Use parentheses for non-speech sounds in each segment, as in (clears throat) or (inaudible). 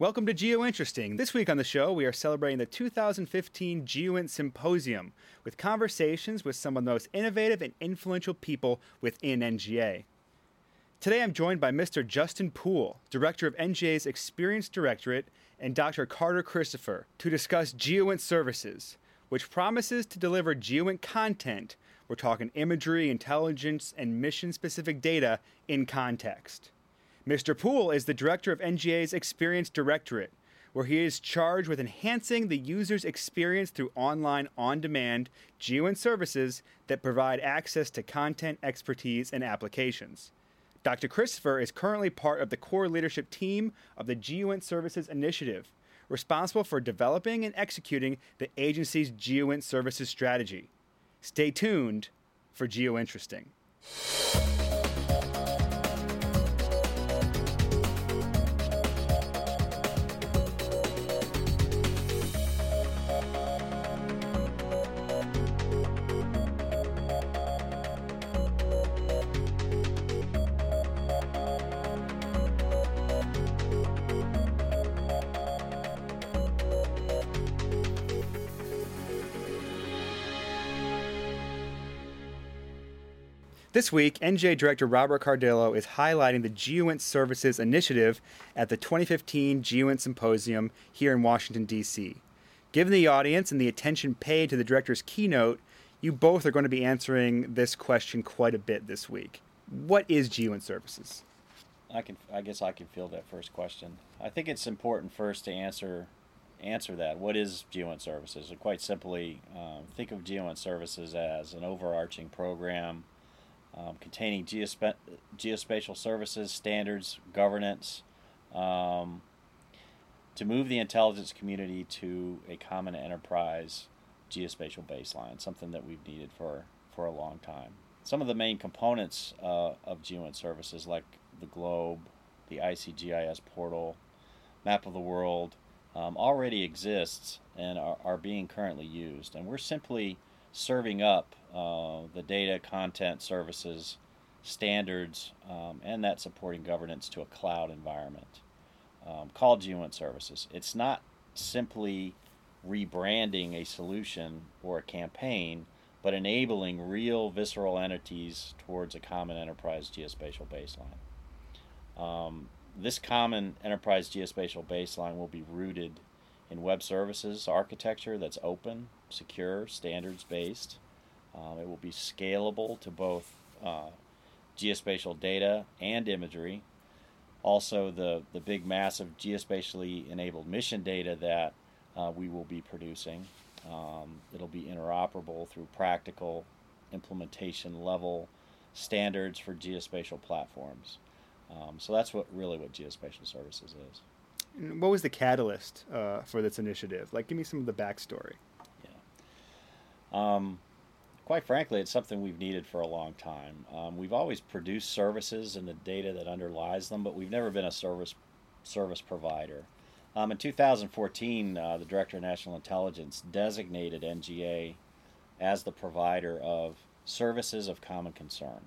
Welcome to GeoInteresting. This week on the show, we are celebrating the 2015 GeoInt Symposium with conversations with some of the most innovative and influential people within NGA. Today I'm joined by Mr. Justin Poole, Director of NGA's Experience Directorate, and Dr. Carter Christopher to discuss GeoInt services, which promises to deliver GeoInt content. We're talking imagery, intelligence, and mission specific data in context. Mr. Poole is the director of NGA's Experience Directorate, where he is charged with enhancing the user's experience through online on demand GeoInt services that provide access to content, expertise, and applications. Dr. Christopher is currently part of the core leadership team of the GeoInt Services Initiative, responsible for developing and executing the agency's GeoInt services strategy. Stay tuned for GeoInteresting. This week, NGA Director Robert Cardillo is highlighting the GeoInt Services Initiative at the 2015 GeoInt Symposium here in Washington, D.C. Given the audience and the attention paid to the director's keynote, you both are going to be answering this question quite a bit this week. What is GeoInt Services? I can, I guess, I can field that first question. I think it's important first to answer answer that. What is GeoInt Services? Quite simply, um, think of GeoInt Services as an overarching program um, containing geospa- geospatial services, standards, governance, um, to move the intelligence community to a common enterprise geospatial baseline, something that we've needed for, for a long time. Some of the main components uh, of GeoInt services, like the globe, the ICGIS portal, map of the world, um, already exists and are, are being currently used. And we're simply serving up uh, the data, content, services, standards, um, and that supporting governance to a cloud environment um, called GeoInt Services. It's not simply rebranding a solution or a campaign, but enabling real visceral entities towards a common enterprise geospatial baseline. Um, this common enterprise geospatial baseline will be rooted in web services architecture that's open, secure, standards based. Um, it will be scalable to both uh, geospatial data and imagery. Also, the, the big, mass of geospatially enabled mission data that uh, we will be producing. Um, it'll be interoperable through practical implementation level standards for geospatial platforms. Um, so that's what really what geospatial services is. What was the catalyst uh, for this initiative? Like, give me some of the backstory. Um, quite frankly, it's something we've needed for a long time. Um, we've always produced services and the data that underlies them, but we've never been a service service provider. Um, in 2014, uh, the Director of National Intelligence designated NGA as the provider of services of common concern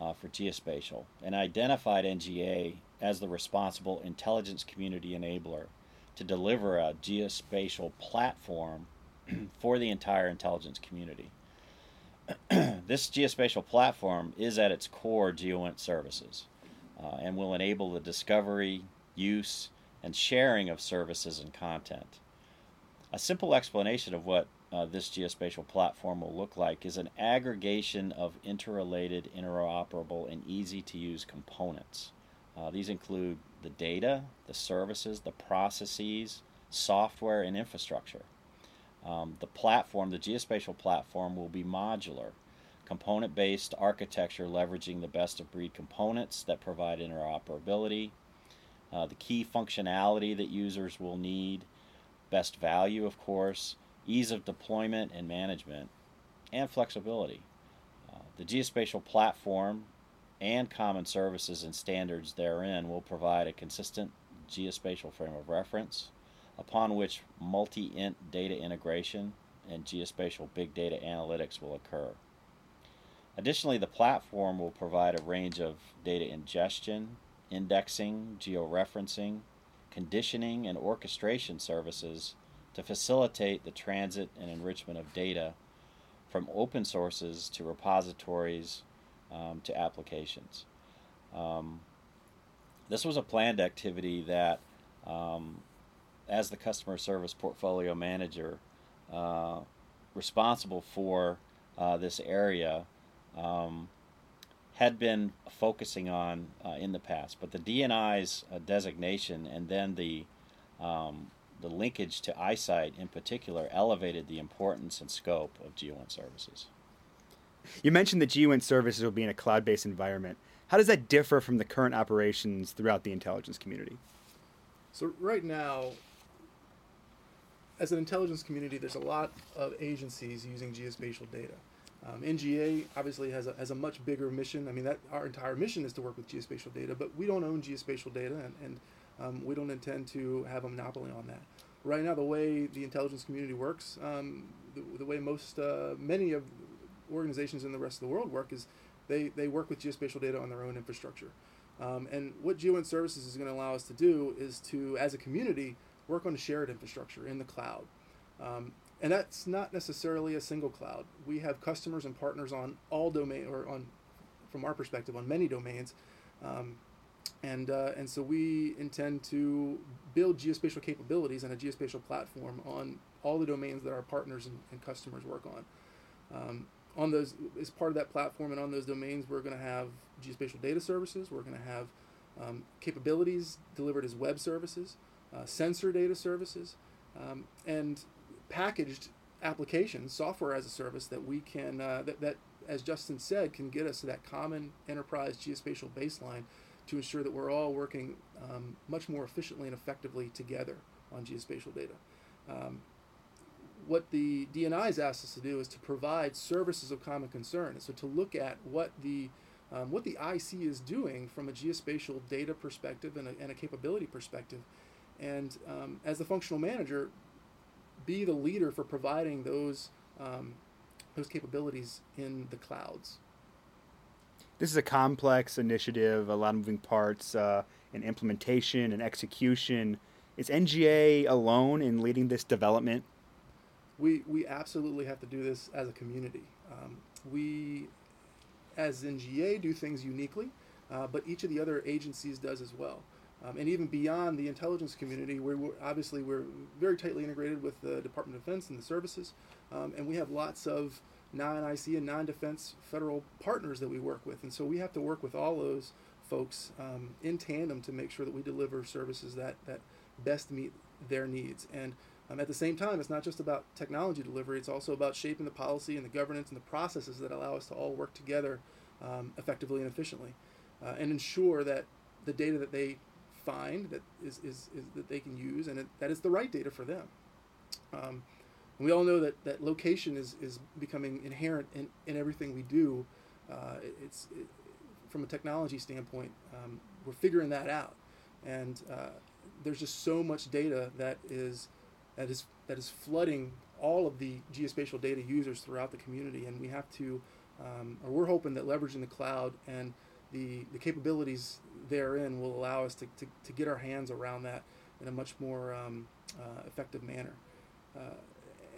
uh, for geospatial and identified NGA as the responsible intelligence community enabler to deliver a geospatial platform (clears throat) for the entire intelligence community. (clears throat) this geospatial platform is at its core GeoInt services uh, and will enable the discovery, use, and sharing of services and content. A simple explanation of what uh, this geospatial platform will look like is an aggregation of interrelated, interoperable, and easy to use components. Uh, these include the data, the services, the processes, software, and infrastructure. Um, the platform, the geospatial platform, will be modular, component based architecture leveraging the best of breed components that provide interoperability, uh, the key functionality that users will need, best value, of course, ease of deployment and management, and flexibility. Uh, the geospatial platform and common services and standards therein will provide a consistent geospatial frame of reference upon which multi-int data integration and geospatial big data analytics will occur. Additionally, the platform will provide a range of data ingestion, indexing, georeferencing, conditioning, and orchestration services to facilitate the transit and enrichment of data from open sources to repositories um, to applications. Um, this was a planned activity that, um, as the customer service portfolio manager, uh, responsible for uh, this area, um, had been focusing on uh, in the past. But the DNI's uh, designation and then the um, the linkage to ICITE in particular elevated the importance and scope of GeoInt services. You mentioned that GeoInt services will be in a cloud-based environment. How does that differ from the current operations throughout the intelligence community? So right now, as an intelligence community, there's a lot of agencies using geospatial data. Um, NGA obviously has a, has a much bigger mission. I mean, that our entire mission is to work with geospatial data, but we don't own geospatial data, and, and um, we don't intend to have a monopoly on that. Right now, the way the intelligence community works, um, the, the, way most uh, many of organizations in the rest of the world work is they, they work with geospatial data on their own infrastructure. Um, and what GeoInt Services is going to allow us to do is to, as a community, work on shared infrastructure in the cloud. Um, and that's not necessarily a single cloud. We have customers and partners on all domain, or on, from our perspective, on many domains. Um, and, uh, and so we intend to build geospatial capabilities and a geospatial platform on all the domains that our partners and, and customers work on. Um, on those, as part of that platform and on those domains, we're going to have geospatial data services. We're going to have um, capabilities delivered as web services, sensor data services, um, and packaged applications, software as a service that we can, uh, that, that, as Justin said, can get us to that common enterprise geospatial baseline to ensure that we're all working um, much more efficiently and effectively together on geospatial data. Um, what the DNI has asked us to do is to provide services of common concern. So to look at what the um, what the IC is doing from a geospatial data perspective and a, and a capability perspective, and um, as the functional manager, be the leader for providing those um, those capabilities in the clouds this is a complex initiative, a lot of moving parts uh, in implementation and execution. Is NGA alone in leading this development? We, we absolutely have to do this as a community. Um, we, as NGA, do things uniquely, uh, but each of the other agencies does as well. Um, and even beyond the intelligence community, we're, we're, obviously we're very tightly integrated with the Department of Defense and the services, um, and we have lots of non-IC and non-defense federal partners that we work with, and so we have to work with all those folks um, in tandem to make sure that we deliver services that that best meet their needs. And um, at the same time, it's not just about technology delivery; it's also about shaping the policy and the governance and the processes that allow us to all work together um, effectively and efficiently, uh, and ensure that the data that they find that is, is, is that they can use and it, that is the right data for them. Um, we all know that, that location is, is becoming inherent in, in everything we do. Uh, it's it, from a technology standpoint, um, we're figuring that out, and uh, there's just so much data that is that is that is flooding all of the geospatial data users throughout the community, and we have to, um, or we're hoping that leveraging the cloud and the, the capabilities therein will allow us to, to, to get our hands around that in a much more um, uh, effective manner. Uh,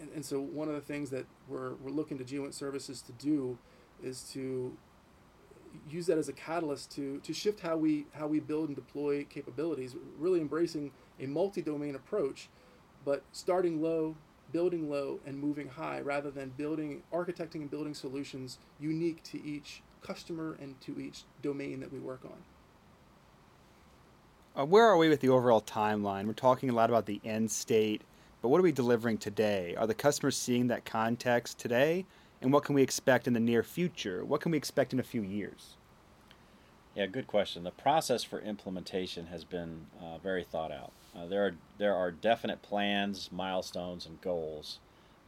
and, and so one of the things that we're, we're looking to GeoInt services to do is to use that as a catalyst to, to shift how we how we build and deploy capabilities, really embracing a multi-domain approach, but starting low, building low, and moving high, rather than building architecting and building solutions unique to each customer and to each domain that we work on. Uh, where are we with the overall timeline? We're talking a lot about the end state but what are we delivering today? Are the customers seeing that context today? And what can we expect in the near future? What can we expect in a few years? Yeah, good question. The process for implementation has been uh, very thought out. Uh, there are there are definite plans, milestones, and goals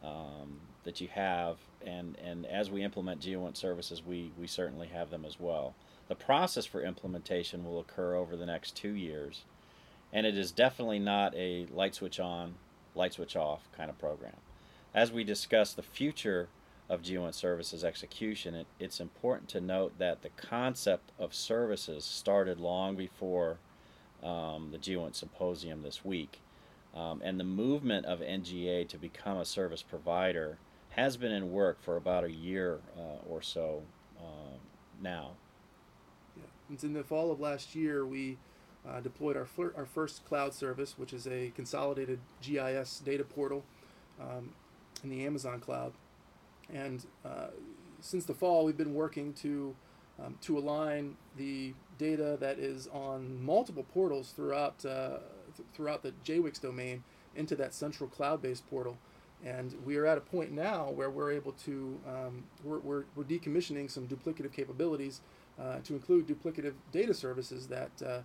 um, that you have, and and as we implement GeoInt services, we we certainly have them as well. The process for implementation will occur over the next two years, and it is definitely not a light switch on, light switch off kind of program. As we discuss the future of GeoInt services execution, it, it's important to note that the concept of services started long before um, the GeoInt Symposium this week. Um, and the movement of NGA to become a service provider has been in work for about a year uh, or so uh, now. And in the fall of last year, we uh, deployed our, our first cloud service, which is a consolidated GIS data portal um, in the Amazon cloud. And uh, since the fall, we've been working to um, to align the data that is on multiple portals throughout uh, th- throughout the JWICS domain into that central cloud-based portal. And we are at a point now where we're able to um, we're, we're, we're decommissioning some duplicative capabilities uh, to include duplicative data services that uh,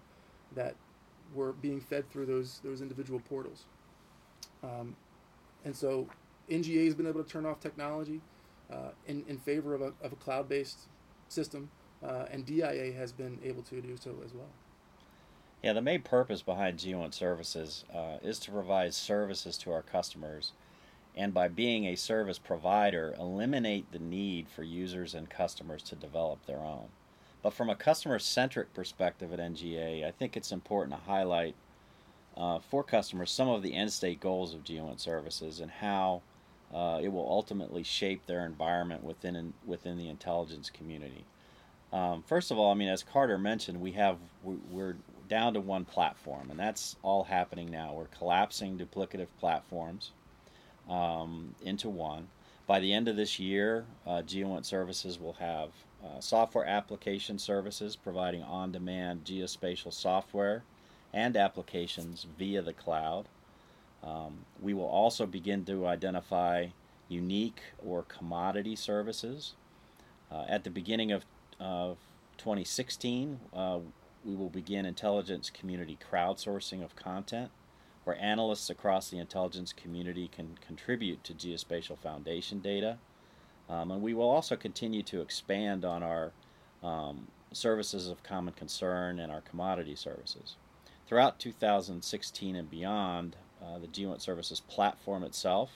that were being fed through those those individual portals. Um, and so NGA has been able to turn off technology uh, in, in favor of a, of a cloud-based system, uh, and DIA has been able to do so as well. Yeah, the main purpose behind GeoInt Services uh, is to provide services to our customers, and by being a service provider, eliminate the need for users and customers to develop their own. But from a customer centric perspective at NGA, I think it's important to highlight uh, for customers some of the end state goals of GeoInt Services and how uh, it will ultimately shape their environment within within the intelligence community. Um, first of all, I mean, as Carter mentioned, we have we're down to one platform, and that's all happening now. We're collapsing duplicative platforms um, into one. By the end of this year, uh, GeoInt Services will have uh, software application services providing on-demand geospatial software and applications via the cloud. Um, we will also begin to identify unique or commodity services. Uh, at the beginning of, of 2016, uh, we will begin intelligence community crowdsourcing of content, where analysts across the intelligence community can contribute to geospatial foundation data. Um, and we will also continue to expand on our um, services of common concern and our commodity services. Throughout 2016 and beyond, uh, the GeoInt Services platform itself,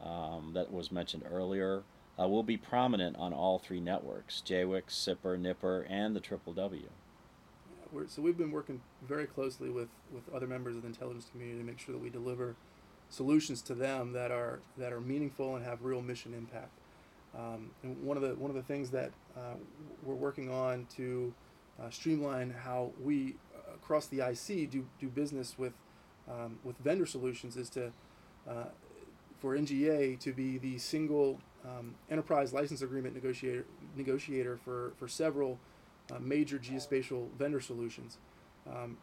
um, that was mentioned earlier, uh, will be prominent on all three networks JWICS, SIPR, NIPR, and the Triple W. Yeah, so we've been working very closely with, with other members of the intelligence community to make sure that we deliver solutions to them that are that are meaningful and have real mission impact. Um, and one of the one of the things that uh, we're working on to uh, streamline how we uh, across the IC do, do business with um, with vendor solutions is to uh, for NGA to be the single um, enterprise license agreement negotiator negotiator for for several uh, major geospatial vendor solutions. Um,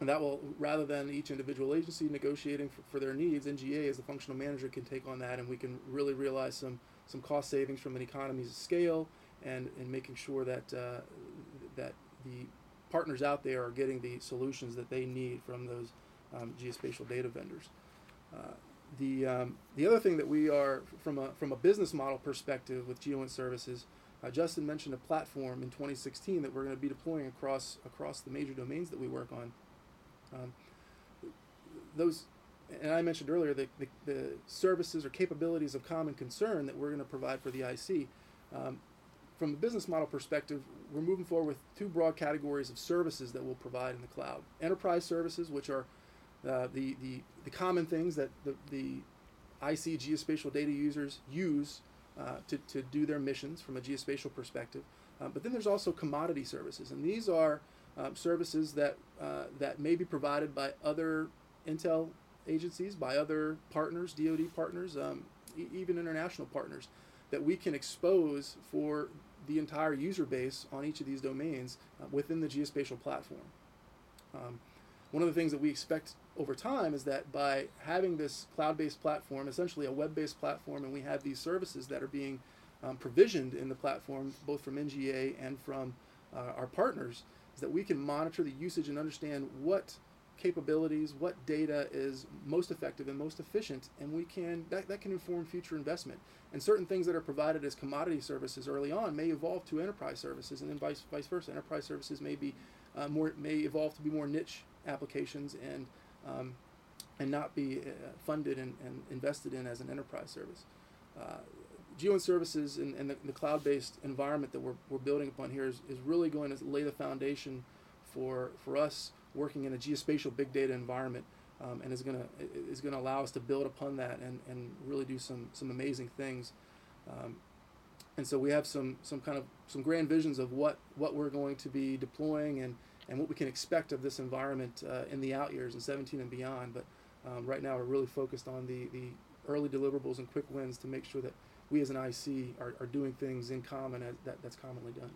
and that will, rather than each individual agency negotiating for, for their needs, NGA as a functional manager can take on that, and we can really realize some some cost savings from an economies of scale, and and making sure that uh, that the partners out there are getting the solutions that they need from those um, geospatial data vendors. Uh, the, um, the other thing that we are, from a, from a business model perspective with GeoInt Services, uh, Justin mentioned a platform in 2016 that we're going to be deploying across, across the major domains that we work on. Um, those, and I mentioned earlier, the, the, the, services or capabilities of common concern that we're going to provide for the IC. Um, from a business model perspective, we're moving forward with two broad categories of services that we'll provide in the cloud. Enterprise services, which are uh, the, the, the common things that the, the IC geospatial data users use uh, to, to do their missions from a geospatial perspective. Uh, but then there's also commodity services, and these are um, services that, uh, that may be provided by other intel agencies, by other partners, DoD partners, um, e- even international partners, that we can expose for the entire user base on each of these domains uh, within the geospatial platform. Um, one of the things that we expect over time is that by having this cloud-based platform, essentially a web-based platform, and we have these services that are being um, provisioned in the platform, both from NGA and from uh, our partners, is that we can monitor the usage and understand what capabilities, what data is most effective and most efficient, and we can that, that can inform future investment. And certain things that are provided as commodity services early on may evolve to enterprise services, and then vice vice versa. Enterprise services may be uh, more may evolve to be more niche applications and um, and not be uh, funded and, and, invested in as an enterprise service. Uh, GeoInt Services and, and the, the, cloud-based environment that we're, we're building upon here is, is really going to lay the foundation for, for us working in a geospatial big data environment, um, and is going to is going to allow us to build upon that and, and really do some some amazing things. Um, and so we have some some kind of some grand visions of what what we're going to be deploying and and what we can expect of this environment uh, in the out years in 17 and beyond. But um, right now, we're really focused on the the early deliverables and quick wins to make sure that we as an IC are, are doing things in common that, that's commonly done.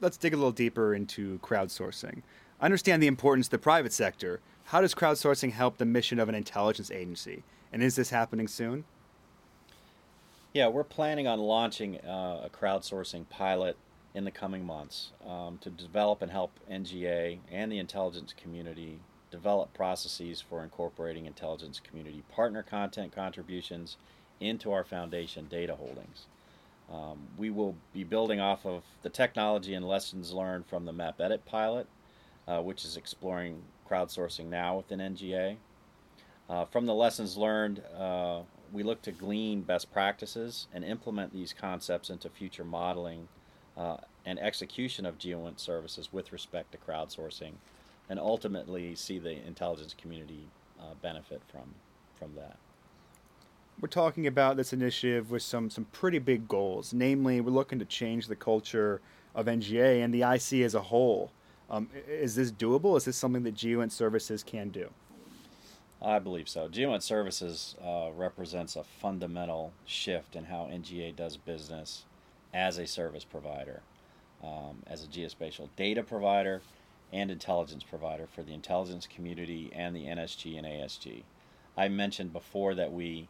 Let's dig a little deeper into crowdsourcing. Understand the importance of the private sector. How does crowdsourcing help the mission of an intelligence agency? And is this happening soon? Yeah, we're planning on launching uh, a crowdsourcing pilot in the coming months um, to develop and help NGA and the intelligence community develop processes for incorporating intelligence community partner content contributions into our foundation data holdings. Um, we will be building off of the technology and lessons learned from the Map Edit pilot, uh, which is exploring crowdsourcing now within NGA. Uh, from the lessons learned, uh, we look to glean best practices and implement these concepts into future modeling uh, and execution of GeoInt services with respect to crowdsourcing, and ultimately see the intelligence community uh, benefit from from that. We're talking about this initiative with some some pretty big goals. Namely, we're looking to change the culture of NGA and the IC as a whole. Um, is this doable? Is this something that GeoInt services can do? I believe so. GeoInt Services uh, represents a fundamental shift in how NGA does business as a service provider, um, as a geospatial data provider and intelligence provider for the intelligence community and the NSG and ASG. I mentioned before that we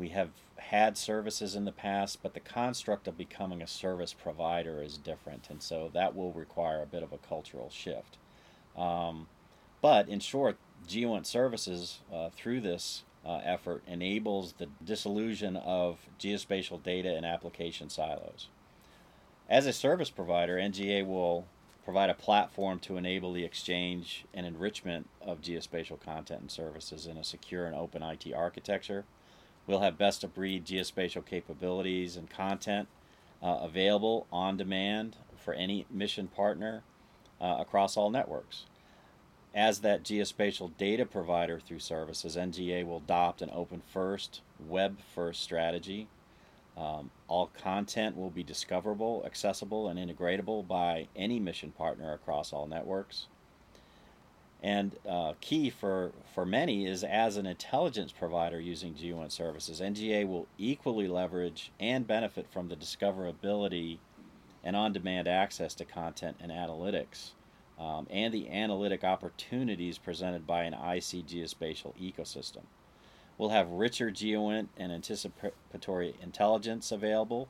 we have had services in the past, but the construct of becoming a service provider is different, and so that will require a bit of a cultural shift. Um, but in short, GeoInt Services, uh, through this uh, effort, enables the dissolution of geospatial data and application silos. As a service provider, NGA will provide a platform to enable the exchange and enrichment of geospatial content and services in a secure and open IT architecture. We'll have best of breed geospatial capabilities and content uh, available on demand for any mission partner uh, across all networks as that geospatial data provider through services, NGA will adopt an open first, web first strategy. Um, all content will be discoverable, accessible, and integratable by any mission partner across all networks. And uh, key for, for many is as an intelligence provider using GeoInt services, NGA will equally leverage and benefit from the discoverability and on demand access to content and analytics um, and the analytic opportunities presented by an IC geospatial ecosystem. We'll have richer GeoInt and anticipatory intelligence available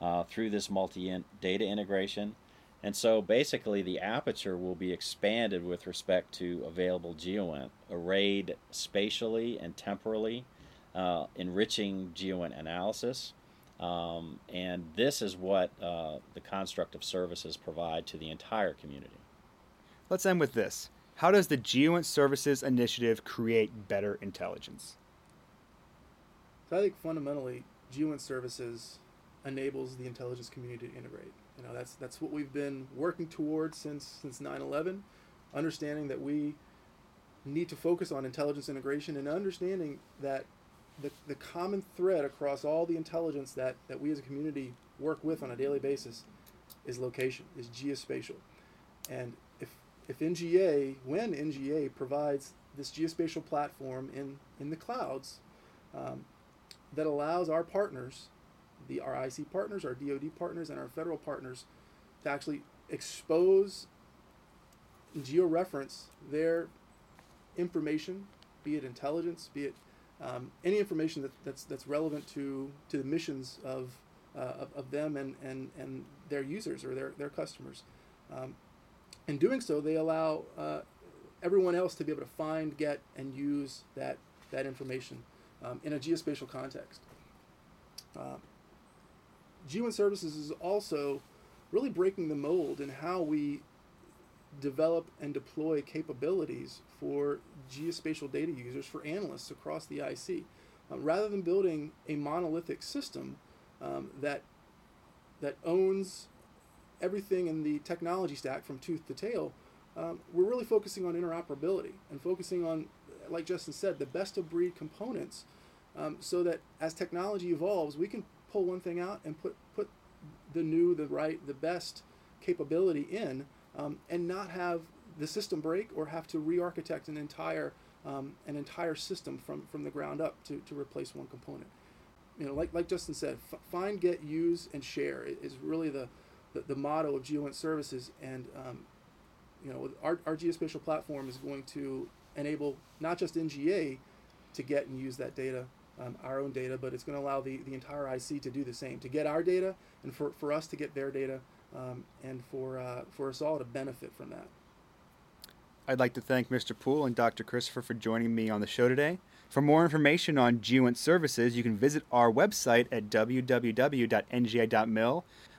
uh, through this multi data integration. And so basically, the aperture will be expanded with respect to available GeoInt, arrayed spatially and temporally, uh, enriching GeoInt analysis. Um, and this is what uh, the construct of services provide to the entire community. Let's end with this. How does the GeoInt Services Initiative create better intelligence? So I think fundamentally, GeoInt Services enables the intelligence community to integrate. You know, that's that's what we've been working towards since since 9/11, understanding that we need to focus on intelligence integration and understanding that the, the common thread across all the intelligence that, that we as a community work with on a daily basis is location, is geospatial. And if if NGA, when NGA provides this geospatial platform in, in the clouds um, that allows our partners, the our IC partners, our DoD partners, and our federal partners, to actually expose, and georeference their information, be it intelligence, be it um, any information that, that's that's relevant to to the missions of uh, of, of, them and, and, and their users or their, their customers. Um, in doing so, they allow uh, everyone else to be able to find, get, and use that, that information um, in a geospatial context. Uh, GeoInt Services is also really breaking the mold in how we develop and deploy capabilities for geospatial data users, for analysts across the IC. Um, rather than building a monolithic system um, that, that owns everything in the technology stack from tooth to tail, um, we're really focusing on interoperability and focusing on, like Justin said, the best of breed components, um, so that as technology evolves, we can pull one thing out and put put the new, the right, the best capability in, um, and not have the system break or have to re-architect an entire um, an entire system from, from the ground up to, to replace one component. You know, like, like Justin said, f- find, get, use, and share is really the, the, the motto of GeoInt Services. And, um, you know, our, our geospatial platform is going to enable not just NGA to get and use that data, um, our own data, but it's going to allow the, the entire IC to do the same, to get our data and for, for us to get their data um, and for, uh, for us all to benefit from that. I'd like to thank Mr. Poole and Dr. Christopher for joining me on the show today. For more information on GeoInt services, you can visit our website at www.nga.mil.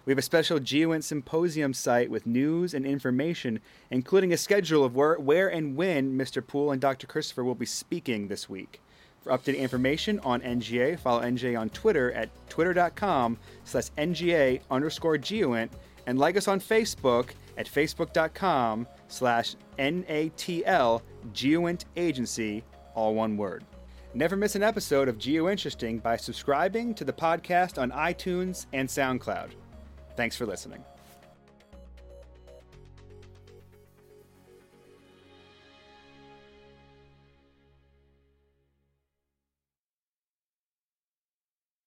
We have a special GeoInt symposium site with news and information, including a schedule of where, where and when Mr. Poole and Dr. Christopher will be speaking this week. For updated information on NGA, follow NGA on Twitter at twitter.com slash NGA underscore GeoInt and like us on Facebook at facebook.com slash NATL GeoInt Agency, all one word. Never miss an episode of Geo Interesting by subscribing to the podcast on iTunes and SoundCloud. Thanks for listening.